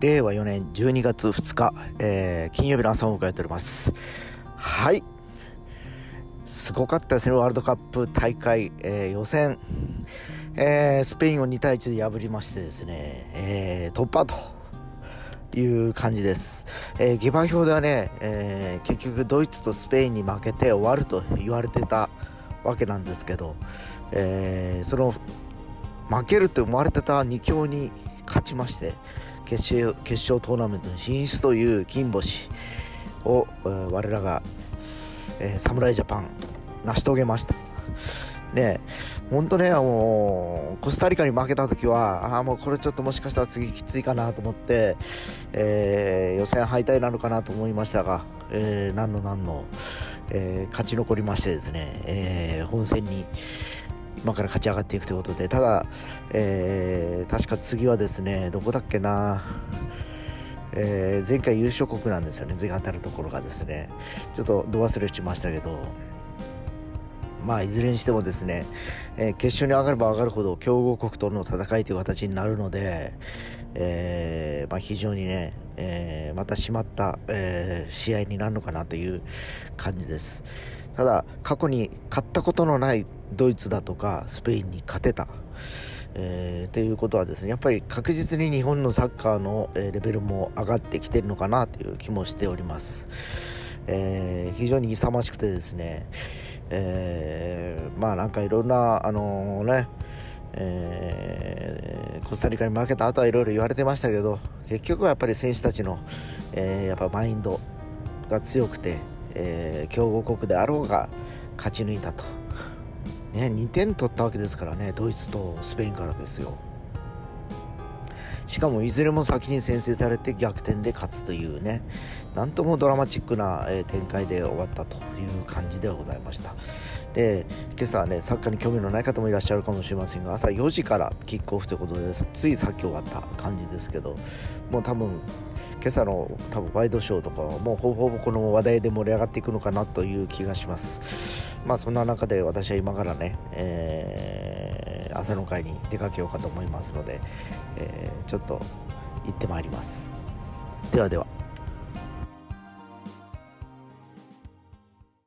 令和4年12月2日、えー、金曜日の朝を迎えております。はい。すごかったですね。ワールドカップ大会、えー、予選、えー、スペインを2対1で破りましてですね、えー、突破という感じです、えー、下馬評ではね、えー、結局ドイツとスペインに負けて終わると言われてたわけなんですけど、えー、その負けると思われてた2強に勝ちまして決勝決勝トーナメントに進出という金星を、我らが、えー、侍ジャパン成し遂げました。ね本当ね、もう、コスタリカに負けた時は、ああ、もうこれちょっともしかしたら次きついかなと思って、えー、予選敗退なのかなと思いましたが、えー、何の何の、えー、勝ち残りましてですね、えー、本戦に、今から勝ち上がっていくということでただ、えー、確か次はですねどこだっけな、えー、前回優勝国なんですよね前当たるところがですねちょっとど忘れしましたけどまあいずれにしてもですね、えー、決勝に上がれば上がるほど強豪国との戦いという形になるので、えーまあ、非常にね、えー、また締まった、えー、試合になるのかなという感じです。ただ過去に勝ったことのないドイツだとかスペインに勝てた、えー、ということはですねやっぱり確実に日本のサッカーのレベルも上がってきてるのかなという気もしております、えー、非常に勇ましくてですね、えー、まあなんかいろんなあのねえー、コスタリカに負けた後はいろいろ言われてましたけど結局はやっぱり選手たちの、えー、やっぱマインドが強くて、えー、強豪国であろうが勝ち抜いたと、ね、2点取ったわけですからねドイツとスペインからですよ。しかもいずれも先に先制されて逆転で勝つというねなんともドラマチックな、展開で終わったという感じではございました。で今朝はねサッカーに興味のない方もいらっしゃるかもしれませんが朝4時からキックオフということでついさっき終わった感じですけどもう多分今朝の多分ワイドショーとかはもうほぼほぼこの話題で盛り上がっていくのかなという気がします。まあそんな中で私は今からね、えー、朝の会に出かけようかと思いますので、えー、ちょっと行ってまいります。ではでは。